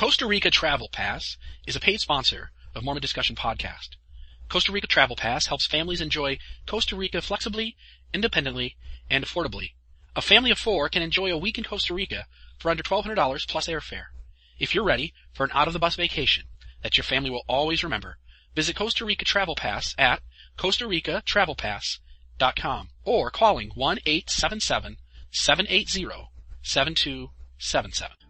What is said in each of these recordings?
Costa Rica Travel Pass is a paid sponsor of Mormon Discussion Podcast. Costa Rica Travel Pass helps families enjoy Costa Rica flexibly, independently, and affordably. A family of four can enjoy a week in Costa Rica for under $1,200 plus airfare. If you're ready for an out-of-the-bus vacation that your family will always remember, visit Costa Rica Travel Pass at Costa Rica Travel Pass.com or calling 1-877-780-7277.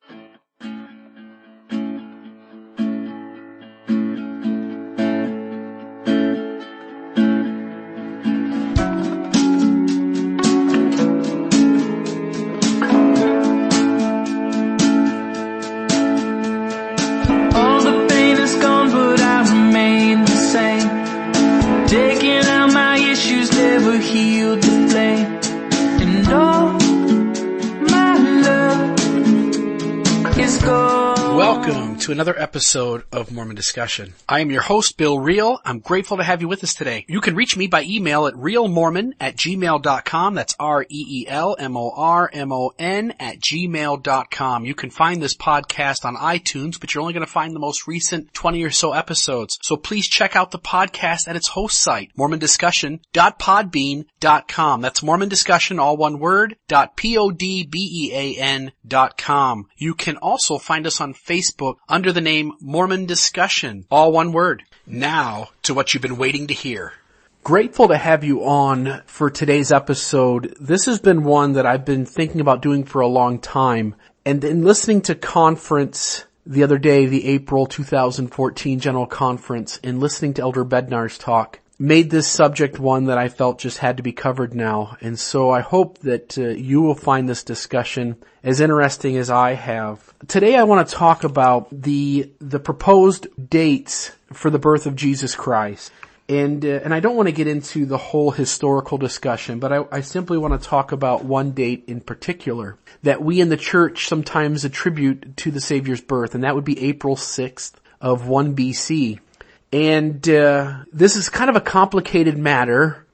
Another episode of Mormon Discussion. I am your host, Bill Reel. I'm grateful to have you with us today. You can reach me by email at reelmormon at gmail.com. That's R-E-E-L-M-O-R-M-O-N at gmail.com. You can find this podcast on iTunes, but you're only going to find the most recent 20 or so episodes. So please check out the podcast at its host site, mormondiscussion.podbean.com. That's Mormon Discussion, all one word, dot P-O-D-B-E-A-N dot com. You can also find us on Facebook under the name Mormon Discussion, all one word. Now to what you've been waiting to hear. Grateful to have you on for today's episode. This has been one that I've been thinking about doing for a long time. And in listening to conference the other day, the April 2014 General Conference, and listening to Elder Bednar's talk, made this subject one that I felt just had to be covered now. And so I hope that uh, you will find this discussion as interesting as I have. Today I want to talk about the, the proposed dates for the birth of Jesus Christ. And, uh, and I don't want to get into the whole historical discussion, but I, I simply want to talk about one date in particular that we in the church sometimes attribute to the Savior's birth, and that would be April 6th of 1 BC. And uh, this is kind of a complicated matter,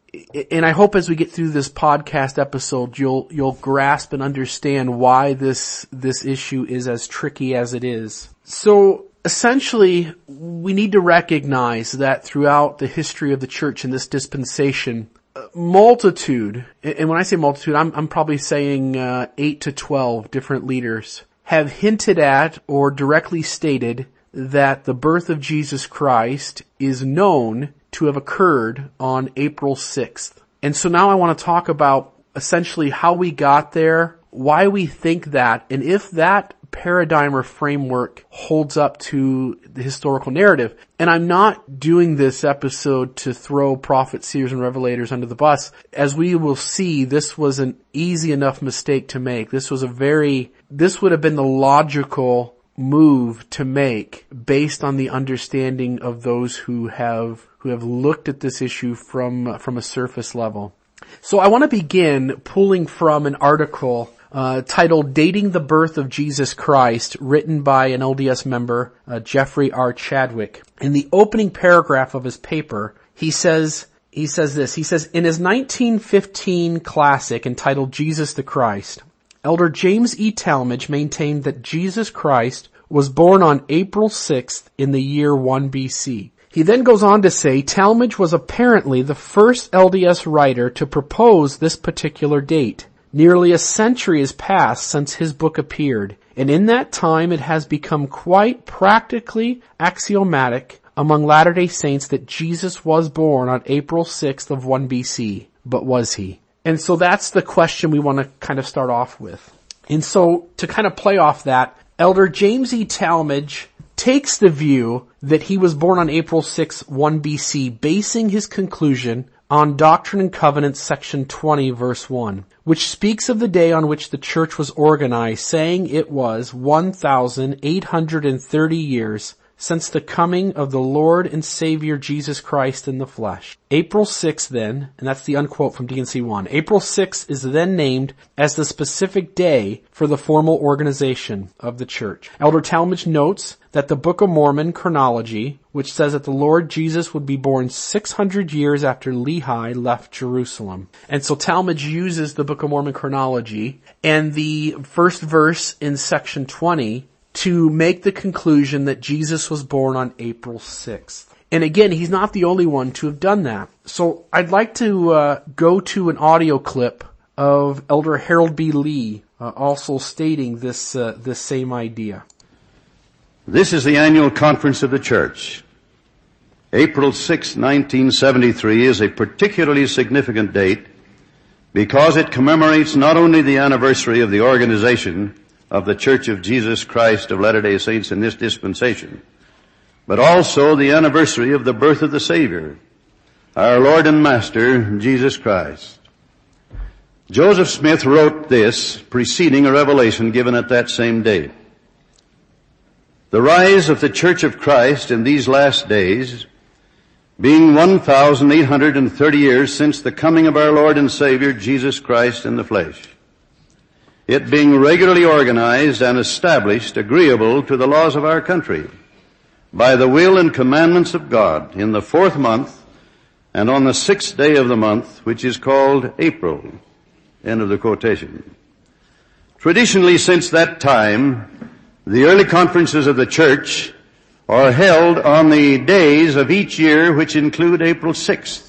and I hope as we get through this podcast episode, you'll you'll grasp and understand why this this issue is as tricky as it is. So essentially, we need to recognize that throughout the history of the church in this dispensation, uh, multitude, and when I say multitude, I'm, I'm probably saying uh, eight to twelve different leaders have hinted at or directly stated that the birth of Jesus Christ is known to have occurred on April 6th. And so now I want to talk about essentially how we got there, why we think that, and if that paradigm or framework holds up to the historical narrative. And I'm not doing this episode to throw prophets, seers, and revelators under the bus. As we will see, this was an easy enough mistake to make. This was a very, this would have been the logical move to make based on the understanding of those who have who have looked at this issue from from a surface level. So I want to begin pulling from an article uh, titled "Dating the Birth of Jesus Christ," written by an LDS member, uh, Jeffrey R. Chadwick. In the opening paragraph of his paper, he says. He says this, he says, in his 1915 classic entitled Jesus the Christ, Elder James E. Talmage maintained that Jesus Christ was born on April 6th in the year 1 BC. He then goes on to say Talmage was apparently the first LDS writer to propose this particular date. Nearly a century has passed since his book appeared, and in that time it has become quite practically axiomatic among Latter-day Saints that Jesus was born on April 6th of 1 BC. But was he? And so that's the question we want to kind of start off with. And so to kind of play off that, Elder James E. Talmage takes the view that he was born on April 6, 1 BC, basing his conclusion on Doctrine and Covenants section 20 verse 1, which speaks of the day on which the church was organized, saying it was 1,830 years since the coming of the Lord and Savior Jesus Christ in the flesh. April 6th then, and that's the unquote from D&C 1, April 6th is then named as the specific day for the formal organization of the church. Elder Talmage notes that the Book of Mormon chronology, which says that the Lord Jesus would be born 600 years after Lehi left Jerusalem. And so Talmage uses the Book of Mormon chronology and the first verse in section 20 to make the conclusion that Jesus was born on April 6th. And again, he's not the only one to have done that. So I'd like to uh, go to an audio clip of Elder Harold B. Lee uh, also stating this uh, this same idea. This is the annual conference of the church. April 6, 1973 is a particularly significant date because it commemorates not only the anniversary of the organization of the Church of Jesus Christ of Latter-day Saints in this dispensation, but also the anniversary of the birth of the Savior, our Lord and Master, Jesus Christ. Joseph Smith wrote this preceding a revelation given at that same day. The rise of the Church of Christ in these last days, being 1,830 years since the coming of our Lord and Savior Jesus Christ in the flesh, it being regularly organized and established agreeable to the laws of our country by the will and commandments of God in the fourth month and on the sixth day of the month, which is called April. End of the quotation. Traditionally since that time, the early conferences of the church are held on the days of each year which include April 6th.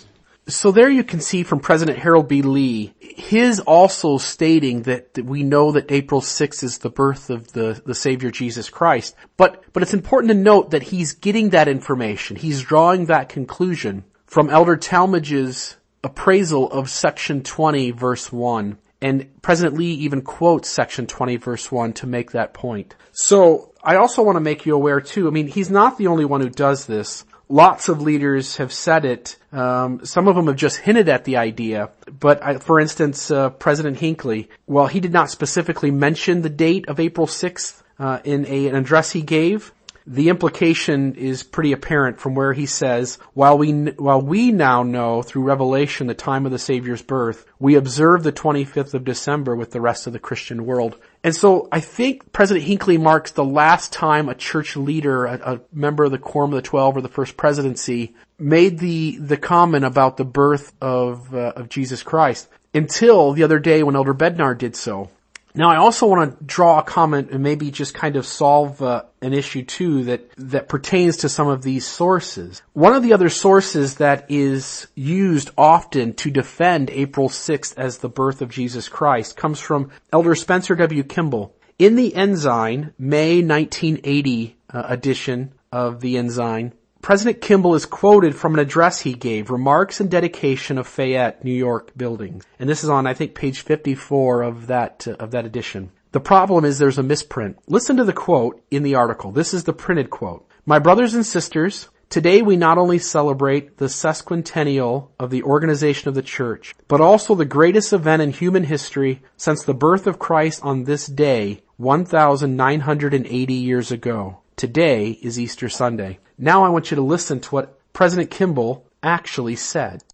So there you can see from President Harold B. Lee, his also stating that, that, we know that April 6th is the birth of the, the Savior Jesus Christ. But, but it's important to note that he's getting that information. He's drawing that conclusion from Elder Talmage's appraisal of section 20 verse 1. And President Lee even quotes section 20 verse 1 to make that point. So I also want to make you aware too, I mean, he's not the only one who does this. Lots of leaders have said it. Um, some of them have just hinted at the idea. But I, for instance, uh, President Hinckley, while he did not specifically mention the date of April 6th uh, in a, an address he gave, the implication is pretty apparent from where he says, while we, while we now know through revelation the time of the Savior's birth, we observe the 25th of December with the rest of the Christian world. And so I think President Hinckley marks the last time a church leader, a, a member of the Quorum of the Twelve or the First Presidency made the, the comment about the birth of, uh, of Jesus Christ until the other day when Elder Bednar did so. Now I also want to draw a comment and maybe just kind of solve uh, an issue too that, that pertains to some of these sources. One of the other sources that is used often to defend April 6th as the birth of Jesus Christ comes from Elder Spencer W. Kimball. In the Ensign, May 1980 uh, edition of the Ensign, President Kimball is quoted from an address he gave, Remarks and Dedication of Fayette, New York Buildings. And this is on, I think, page 54 of that, uh, of that edition. The problem is there's a misprint. Listen to the quote in the article. This is the printed quote. My brothers and sisters, Today we not only celebrate the sesquicentennial of the organization of the church, but also the greatest event in human history since the birth of Christ on this day 1,980 years ago. Today is Easter Sunday. Now I want you to listen to what President Kimball actually said.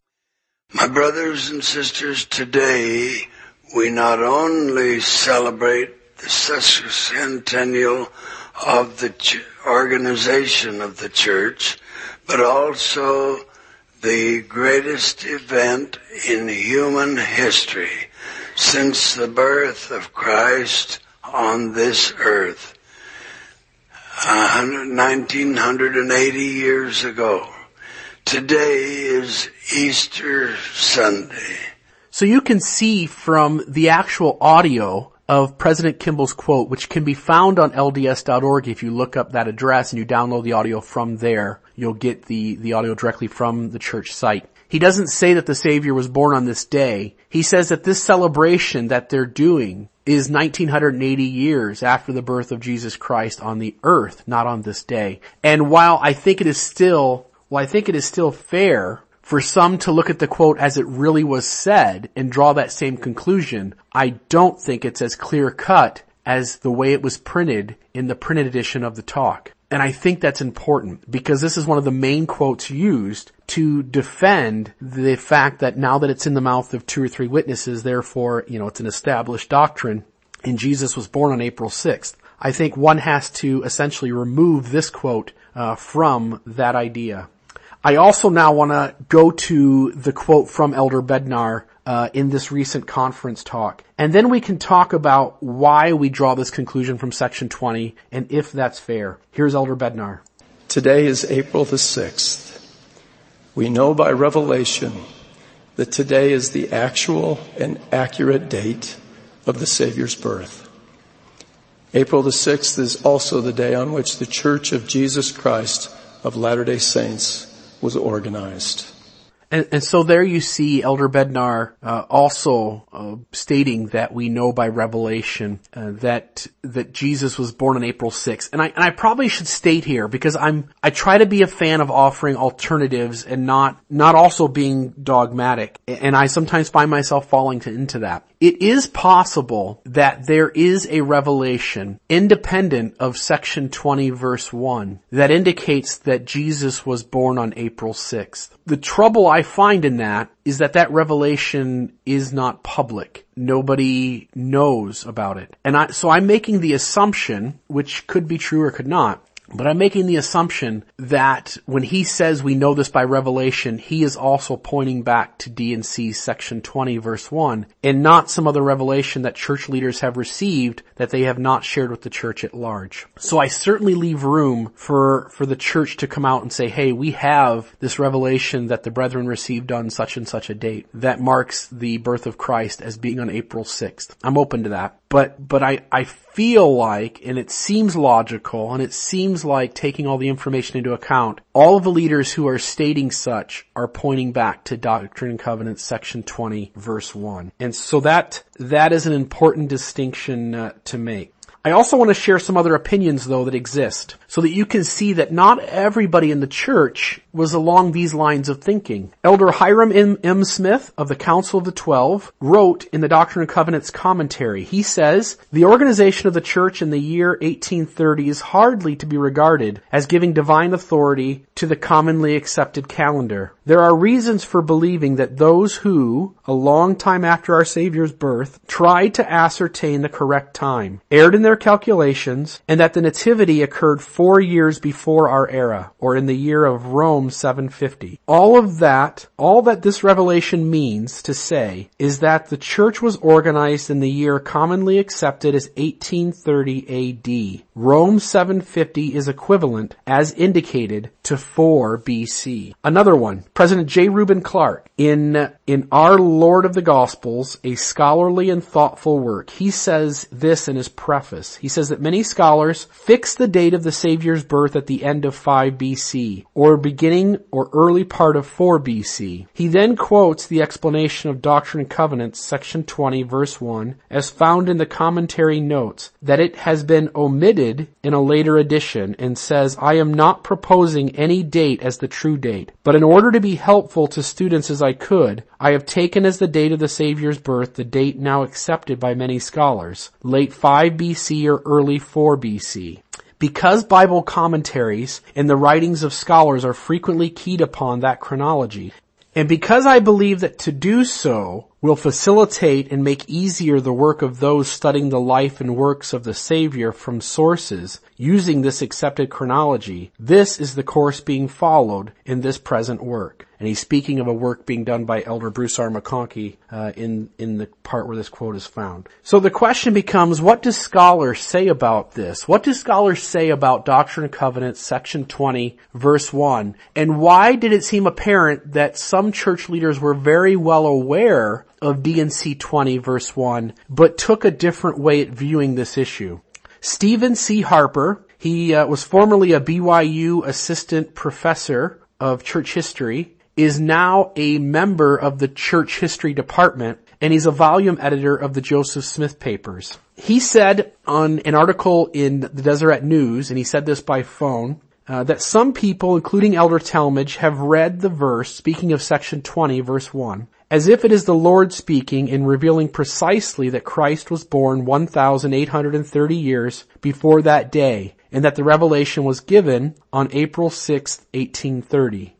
My brothers and sisters, today we not only celebrate the sesquicentennial of the ch- organization of the church, but also the greatest event in human history since the birth of Christ on this earth. 1980 years ago. Today is Easter Sunday. So you can see from the actual audio of President Kimball's quote, which can be found on LDS.org if you look up that address and you download the audio from there, you'll get the, the audio directly from the church site. He doesn't say that the Savior was born on this day. He says that this celebration that they're doing is 1980 years after the birth of Jesus Christ on the earth, not on this day. And while I think it is still, well, I think it is still fair for some to look at the quote as it really was said and draw that same conclusion, I don't think it's as clear cut as the way it was printed in the printed edition of the talk. And I think that's important because this is one of the main quotes used to defend the fact that now that it's in the mouth of two or three witnesses, therefore, you know, it's an established doctrine and Jesus was born on April 6th. I think one has to essentially remove this quote uh, from that idea. I also now want to go to the quote from Elder Bednar uh, in this recent conference talk, and then we can talk about why we draw this conclusion from section 20 and if that's fair. Here's Elder Bednar. Today is April the 6th. We know by revelation that today is the actual and accurate date of the Savior's birth. April the 6th is also the day on which the Church of Jesus Christ of Latter-day Saints was organized. And, and, so there you see Elder Bednar uh, also uh, stating that we know by revelation uh, that that Jesus was born on April 6th. And I and I probably should state here because I'm I try to be a fan of offering alternatives and not not also being dogmatic. And I sometimes find myself falling to, into that. It is possible that there is a revelation independent of section 20 verse 1 that indicates that Jesus was born on April 6th. The trouble I find in that is that that revelation is not public. Nobody knows about it. And I, so I'm making the assumption, which could be true or could not, but I'm making the assumption that when he says we know this by revelation, he is also pointing back to D&C section 20 verse 1 and not some other revelation that church leaders have received that they have not shared with the church at large. So I certainly leave room for, for the church to come out and say, hey, we have this revelation that the brethren received on such and such a date that marks the birth of Christ as being on April 6th. I'm open to that. But, but I, I feel like, and it seems logical, and it seems like taking all the information into account, all of the leaders who are stating such are pointing back to Doctrine and Covenants section 20 verse 1. And so that, that is an important distinction uh, to make. I also want to share some other opinions though that exist so that you can see that not everybody in the church was along these lines of thinking. Elder Hyrum M. M. Smith of the Council of the Twelve wrote in the Doctrine and Covenants commentary, he says, the organization of the church in the year 1830 is hardly to be regarded as giving divine authority to the commonly accepted calendar. There are reasons for believing that those who, a long time after our Savior's birth, tried to ascertain the correct time, erred in their calculations, and that the Nativity occurred four years before our era, or in the year of Rome 750. All of that, all that this revelation means to say is that the church was organized in the year commonly accepted as 1830 AD. Rome 750 is equivalent, as indicated, to 4 BC. Another one, President J. Reuben Clark, in, in Our Lord of the Gospels, a scholarly and thoughtful work, he says this in his preface. He says that many scholars fix the date of the Savior's birth at the end of 5 BC, or beginning or early part of 4 BC. He then quotes the explanation of Doctrine and Covenants, section 20, verse 1, as found in the commentary notes, that it has been omitted in a later edition and says, I am not proposing any date as the true date, but in order to be helpful to students as I could, I have taken as the date of the Savior's birth the date now accepted by many scholars, late 5 BC or early 4 BC. Because Bible commentaries and the writings of scholars are frequently keyed upon that chronology, and because I believe that to do so will facilitate and make easier the work of those studying the life and works of the Savior from sources using this accepted chronology, this is the course being followed in this present work. And he's speaking of a work being done by Elder Bruce R. McConkie uh, in in the part where this quote is found. So the question becomes, what do scholars say about this? What do scholars say about Doctrine and Covenants, section 20, verse 1? And why did it seem apparent that some church leaders were very well aware of D&C 20, verse 1, but took a different way at viewing this issue? Stephen C. Harper, he uh, was formerly a BYU assistant professor of church history, is now a member of the church history department, and he's a volume editor of the Joseph Smith papers. He said on an article in the Deseret News, and he said this by phone, uh, that some people, including Elder Talmage, have read the verse, speaking of section 20, verse 1, as if it is the Lord speaking and revealing precisely that Christ was born 1,830 years before that day, and that the revelation was given on April 6, 1830.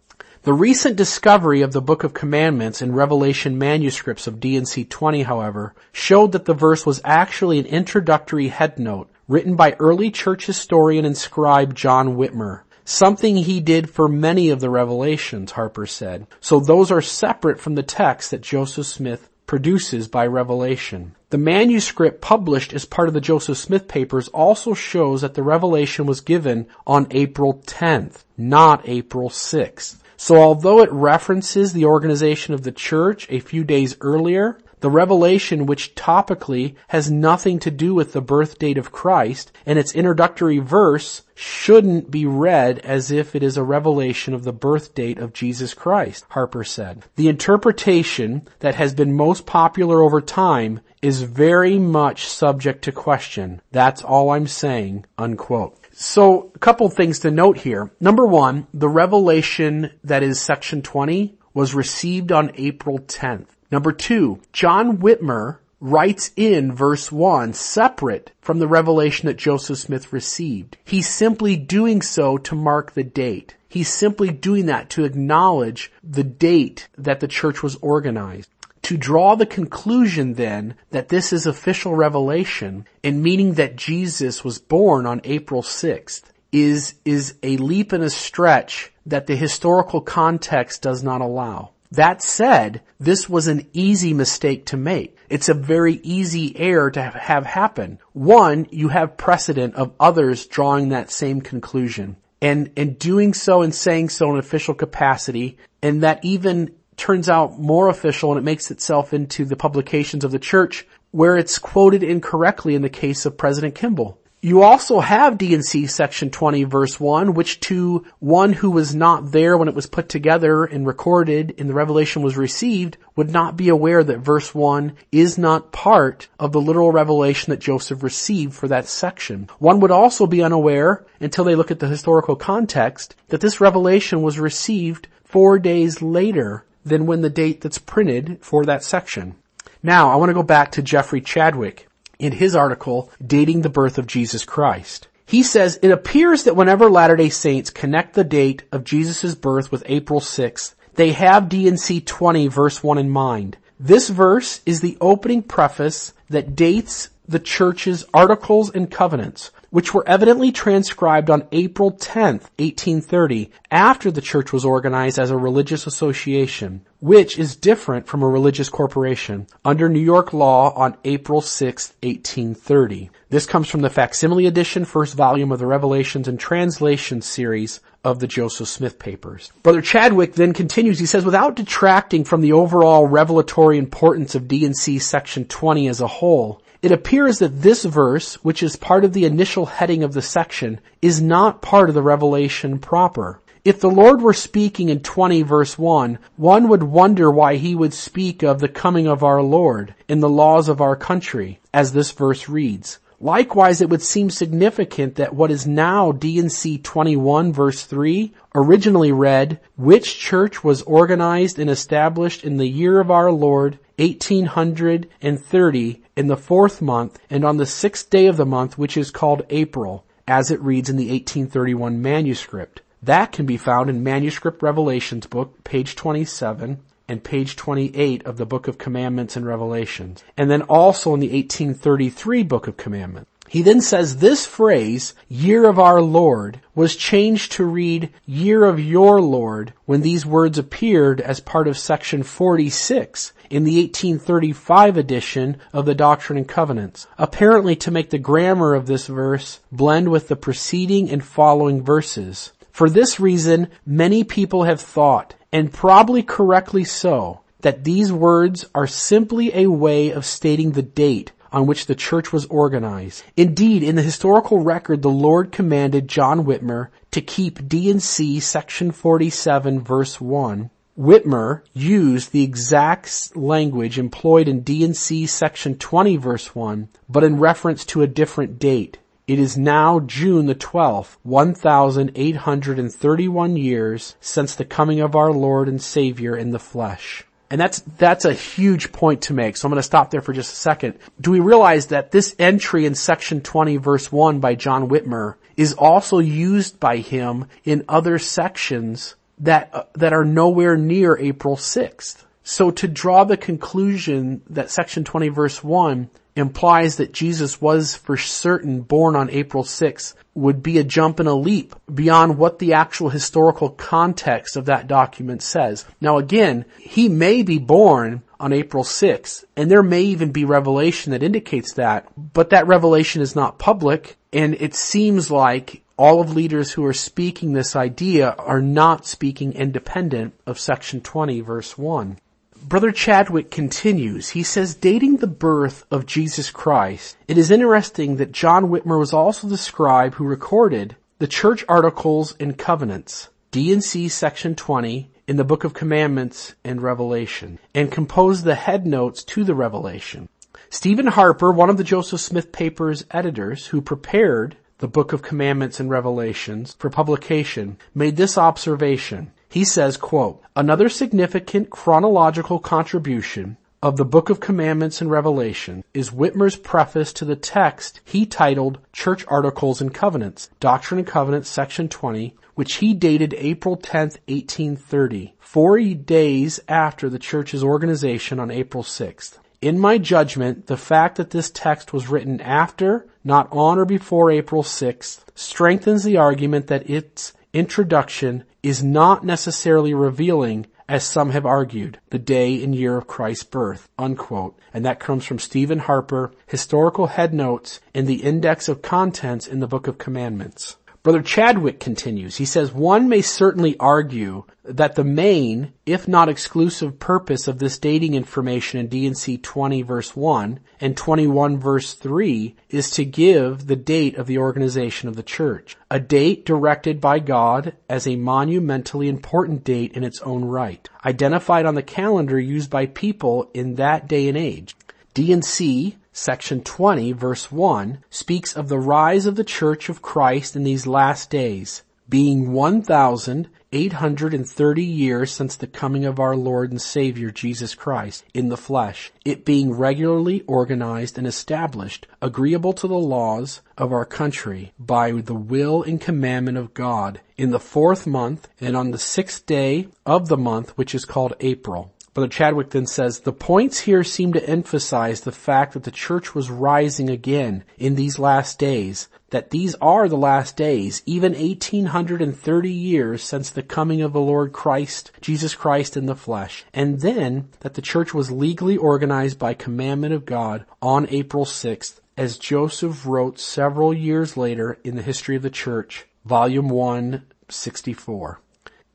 The recent discovery of the Book of Commandments in Revelation manuscripts of D&C 20, however, showed that the verse was actually an introductory headnote written by early church historian and scribe John Whitmer. Something he did for many of the revelations, Harper said. So those are separate from the text that Joseph Smith produces by revelation. The manuscript published as part of the Joseph Smith papers also shows that the revelation was given on April 10th, not April 6th. So although it references the organization of the church a few days earlier, the revelation which topically has nothing to do with the birth date of Christ and its introductory verse shouldn't be read as if it is a revelation of the birth date of Jesus Christ, Harper said. The interpretation that has been most popular over time is very much subject to question. That's all I'm saying, unquote. So, a couple things to note here. Number one, the revelation that is section 20 was received on April 10th. Number two, John Whitmer writes in verse 1 separate from the revelation that Joseph Smith received. He's simply doing so to mark the date. He's simply doing that to acknowledge the date that the church was organized to draw the conclusion then that this is official revelation and meaning that Jesus was born on April 6th is, is a leap and a stretch that the historical context does not allow. That said, this was an easy mistake to make. It's a very easy error to have happen. One, you have precedent of others drawing that same conclusion. And, and doing so and saying so in official capacity, and that even turns out more official and it makes itself into the publications of the church where it's quoted incorrectly in the case of President Kimball. You also have D&C section 20 verse 1, which to one who was not there when it was put together and recorded and the revelation was received would not be aware that verse 1 is not part of the literal revelation that Joseph received for that section. One would also be unaware until they look at the historical context that this revelation was received four days later than when the date that's printed for that section. Now, I want to go back to Jeffrey Chadwick in his article, Dating the Birth of Jesus Christ. He says, it appears that whenever Latter-day Saints connect the date of Jesus' birth with April 6th, they have D&C 20 verse 1 in mind. This verse is the opening preface that dates the church's articles and covenants, which were evidently transcribed on April 10, 1830, after the church was organized as a religious association, which is different from a religious corporation, under New York law on April 6, 1830. This comes from the facsimile edition, first volume of the Revelations and Translations series of the Joseph Smith papers. Brother Chadwick then continues, he says, without detracting from the overall revelatory importance of D&C section 20 as a whole, it appears that this verse, which is part of the initial heading of the section, is not part of the revelation proper. If the Lord were speaking in 20 verse 1, one would wonder why he would speak of the coming of our Lord in the laws of our country, as this verse reads. Likewise, it would seem significant that what is now D&C 21 verse 3 originally read, which church was organized and established in the year of our Lord 1830 in the fourth month and on the sixth day of the month which is called April, as it reads in the 1831 manuscript. That can be found in Manuscript Revelations book, page 27, and page 28 of the Book of Commandments and Revelations. And then also in the 1833 Book of Commandments. He then says this phrase, year of our Lord, was changed to read year of your Lord when these words appeared as part of section 46 in the 1835 edition of the Doctrine and Covenants, apparently to make the grammar of this verse blend with the preceding and following verses. For this reason, many people have thought, and probably correctly so, that these words are simply a way of stating the date on which the church was organized. Indeed, in the historical record, the Lord commanded John Whitmer to keep D&C section 47 verse 1. Whitmer used the exact language employed in D&C section 20 verse 1, but in reference to a different date. It is now June the 12th, 1831 years since the coming of our Lord and Savior in the flesh. And that's, that's a huge point to make. So I'm going to stop there for just a second. Do we realize that this entry in section 20 verse 1 by John Whitmer is also used by him in other sections that, uh, that are nowhere near April 6th. So to draw the conclusion that section 20 verse 1 implies that Jesus was for certain born on April 6th would be a jump and a leap beyond what the actual historical context of that document says. Now again, he may be born on April 6th, and there may even be revelation that indicates that, but that revelation is not public, and it seems like all of leaders who are speaking this idea are not speaking independent of section 20 verse 1. Brother Chadwick continues. He says, dating the birth of Jesus Christ, it is interesting that John Whitmer was also the scribe who recorded the church articles and covenants, D&C section 20, in the Book of Commandments and Revelation, and composed the head notes to the Revelation. Stephen Harper, one of the Joseph Smith Papers editors who prepared the Book of Commandments and Revelations for publication, made this observation. He says, quote, another significant chronological contribution of the Book of Commandments and Revelation is Whitmer's preface to the text he titled Church Articles and Covenants, Doctrine and Covenants, section 20, which he dated April 10, 1830, four days after the church's organization on April 6th. In my judgment, the fact that this text was written after, not on or before April 6th, strengthens the argument that its introduction is not necessarily revealing, as some have argued, the day and year of Christ's birth, unquote. And that comes from Stephen Harper, Historical Head Notes in the Index of Contents in the Book of Commandments. Brother Chadwick continues. He says, one may certainly argue that the main, if not exclusive purpose of this dating information in D&C 20 verse 1 and 21 verse 3 is to give the date of the organization of the church. A date directed by God as a monumentally important date in its own right, identified on the calendar used by people in that day and age. D&C section 20 verse 1 speaks of the rise of the church of Christ in these last days, being 1,830 years since the coming of our Lord and Savior Jesus Christ in the flesh, it being regularly organized and established, agreeable to the laws of our country, by the will and commandment of God, in the fourth month and on the sixth day of the month which is called April Brother Chadwick then says, the points here seem to emphasize the fact that the church was rising again in these last days, that these are the last days, even 1830 years since the coming of the Lord Christ, Jesus Christ in the flesh, and then that the church was legally organized by commandment of God on April 6th, as Joseph wrote several years later in the history of the church, volume 1, 64.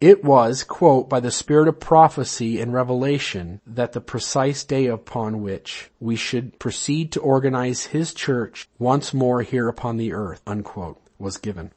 It was, quote, by the spirit of prophecy and revelation that the precise day upon which we should proceed to organize his church once more here upon the earth, unquote, was given.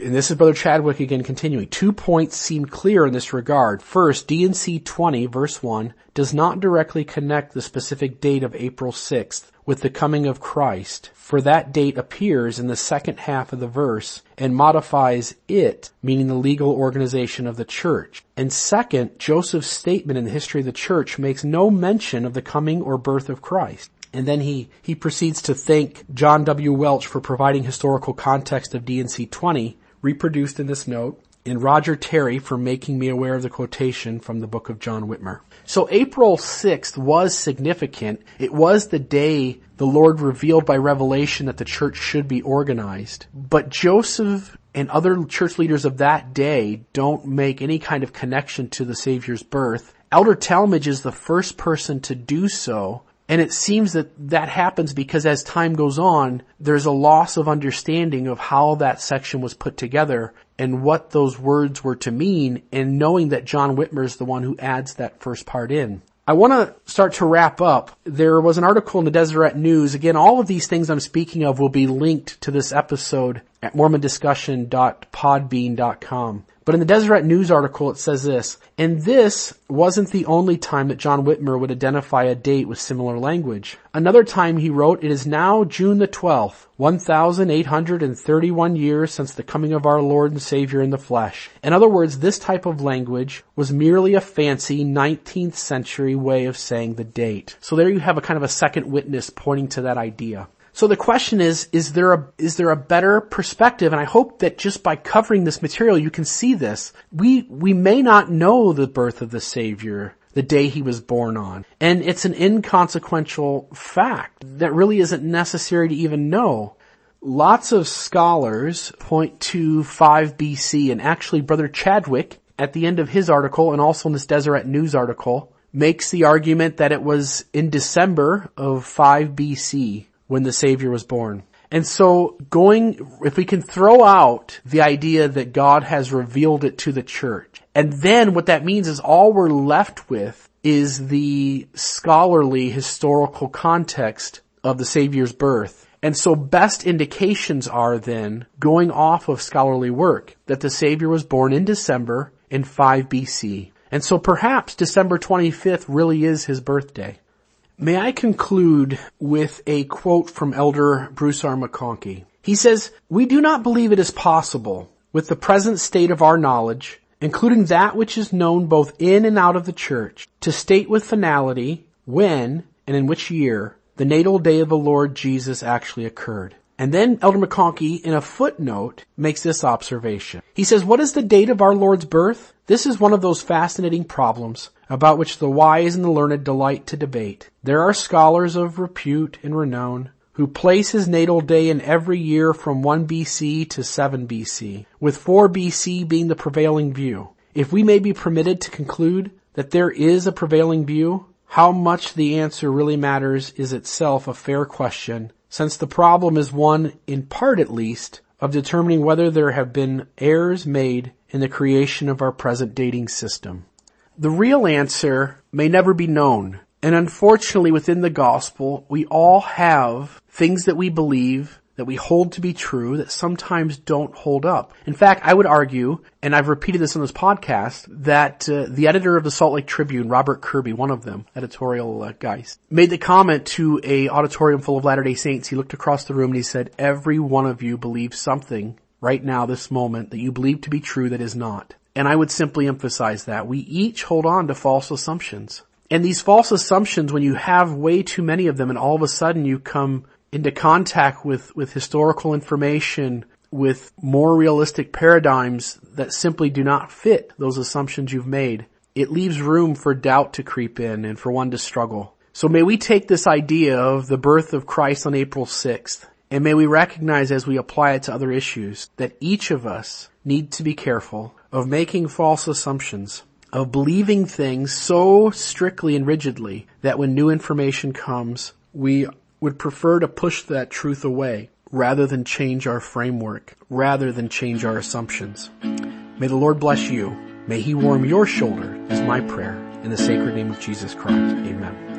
And this is Brother Chadwick again continuing. Two points seem clear in this regard. First, D&C 20 verse 1 does not directly connect the specific date of April 6th with the coming of Christ, for that date appears in the second half of the verse and modifies it, meaning the legal organization of the church. And second, Joseph's statement in the history of the church makes no mention of the coming or birth of Christ. And then he, he proceeds to thank John W. Welch for providing historical context of D&C 20, reproduced in this note, and Roger Terry for making me aware of the quotation from the book of John Whitmer. So April 6th was significant. It was the day the Lord revealed by revelation that the church should be organized. But Joseph and other church leaders of that day don't make any kind of connection to the Savior's birth. Elder Talmage is the first person to do so and it seems that that happens because as time goes on, there's a loss of understanding of how that section was put together and what those words were to mean and knowing that John Whitmer is the one who adds that first part in. I want to start to wrap up. There was an article in the Deseret News. Again, all of these things I'm speaking of will be linked to this episode at mormondiscussion.podbean.com. But in the Deseret News article, it says this, and this wasn't the only time that John Whitmer would identify a date with similar language. Another time he wrote, it is now June the 12th, 1,831 years since the coming of our Lord and Savior in the flesh. In other words, this type of language was merely a fancy 19th century way of saying the date. So there you have a kind of a second witness pointing to that idea. So the question is, is there a, is there a better perspective? And I hope that just by covering this material, you can see this. We, we may not know the birth of the Savior the day he was born on. And it's an inconsequential fact that really isn't necessary to even know. Lots of scholars point to 5 BC and actually Brother Chadwick at the end of his article and also in this Deseret News article makes the argument that it was in December of 5 BC when the Savior was born. And so going, if we can throw out the idea that God has revealed it to the church, and then what that means is all we're left with is the scholarly historical context of the Savior's birth. And so best indications are then, going off of scholarly work, that the Savior was born in December in 5 BC. And so perhaps December 25th really is his birthday. May I conclude with a quote from Elder Bruce R. McConkie. He says, We do not believe it is possible, with the present state of our knowledge, including that which is known both in and out of the church, to state with finality when and in which year the natal day of the Lord Jesus actually occurred. And then Elder McConkie, in a footnote, makes this observation. He says, what is the date of our Lord's birth? This is one of those fascinating problems about which the wise and the learned delight to debate. There are scholars of repute and renown who place his natal day in every year from 1 BC to 7 BC, with 4 BC being the prevailing view. If we may be permitted to conclude that there is a prevailing view, how much the answer really matters is itself a fair question since the problem is one, in part at least, of determining whether there have been errors made in the creation of our present dating system. The real answer may never be known, and unfortunately within the gospel, we all have things that we believe that we hold to be true that sometimes don't hold up. In fact, I would argue, and I've repeated this on this podcast, that uh, the editor of the Salt Lake Tribune, Robert Kirby, one of them, editorial uh, guys, made the comment to a auditorium full of Latter-day Saints. He looked across the room and he said, every one of you believes something right now, this moment, that you believe to be true that is not. And I would simply emphasize that. We each hold on to false assumptions. And these false assumptions, when you have way too many of them and all of a sudden you come into contact with, with historical information, with more realistic paradigms that simply do not fit those assumptions you've made, it leaves room for doubt to creep in and for one to struggle. So may we take this idea of the birth of Christ on April 6th and may we recognize as we apply it to other issues that each of us need to be careful of making false assumptions, of believing things so strictly and rigidly that when new information comes, we would prefer to push that truth away rather than change our framework, rather than change our assumptions. May the Lord bless you. May He warm your shoulder is my prayer in the sacred name of Jesus Christ. Amen.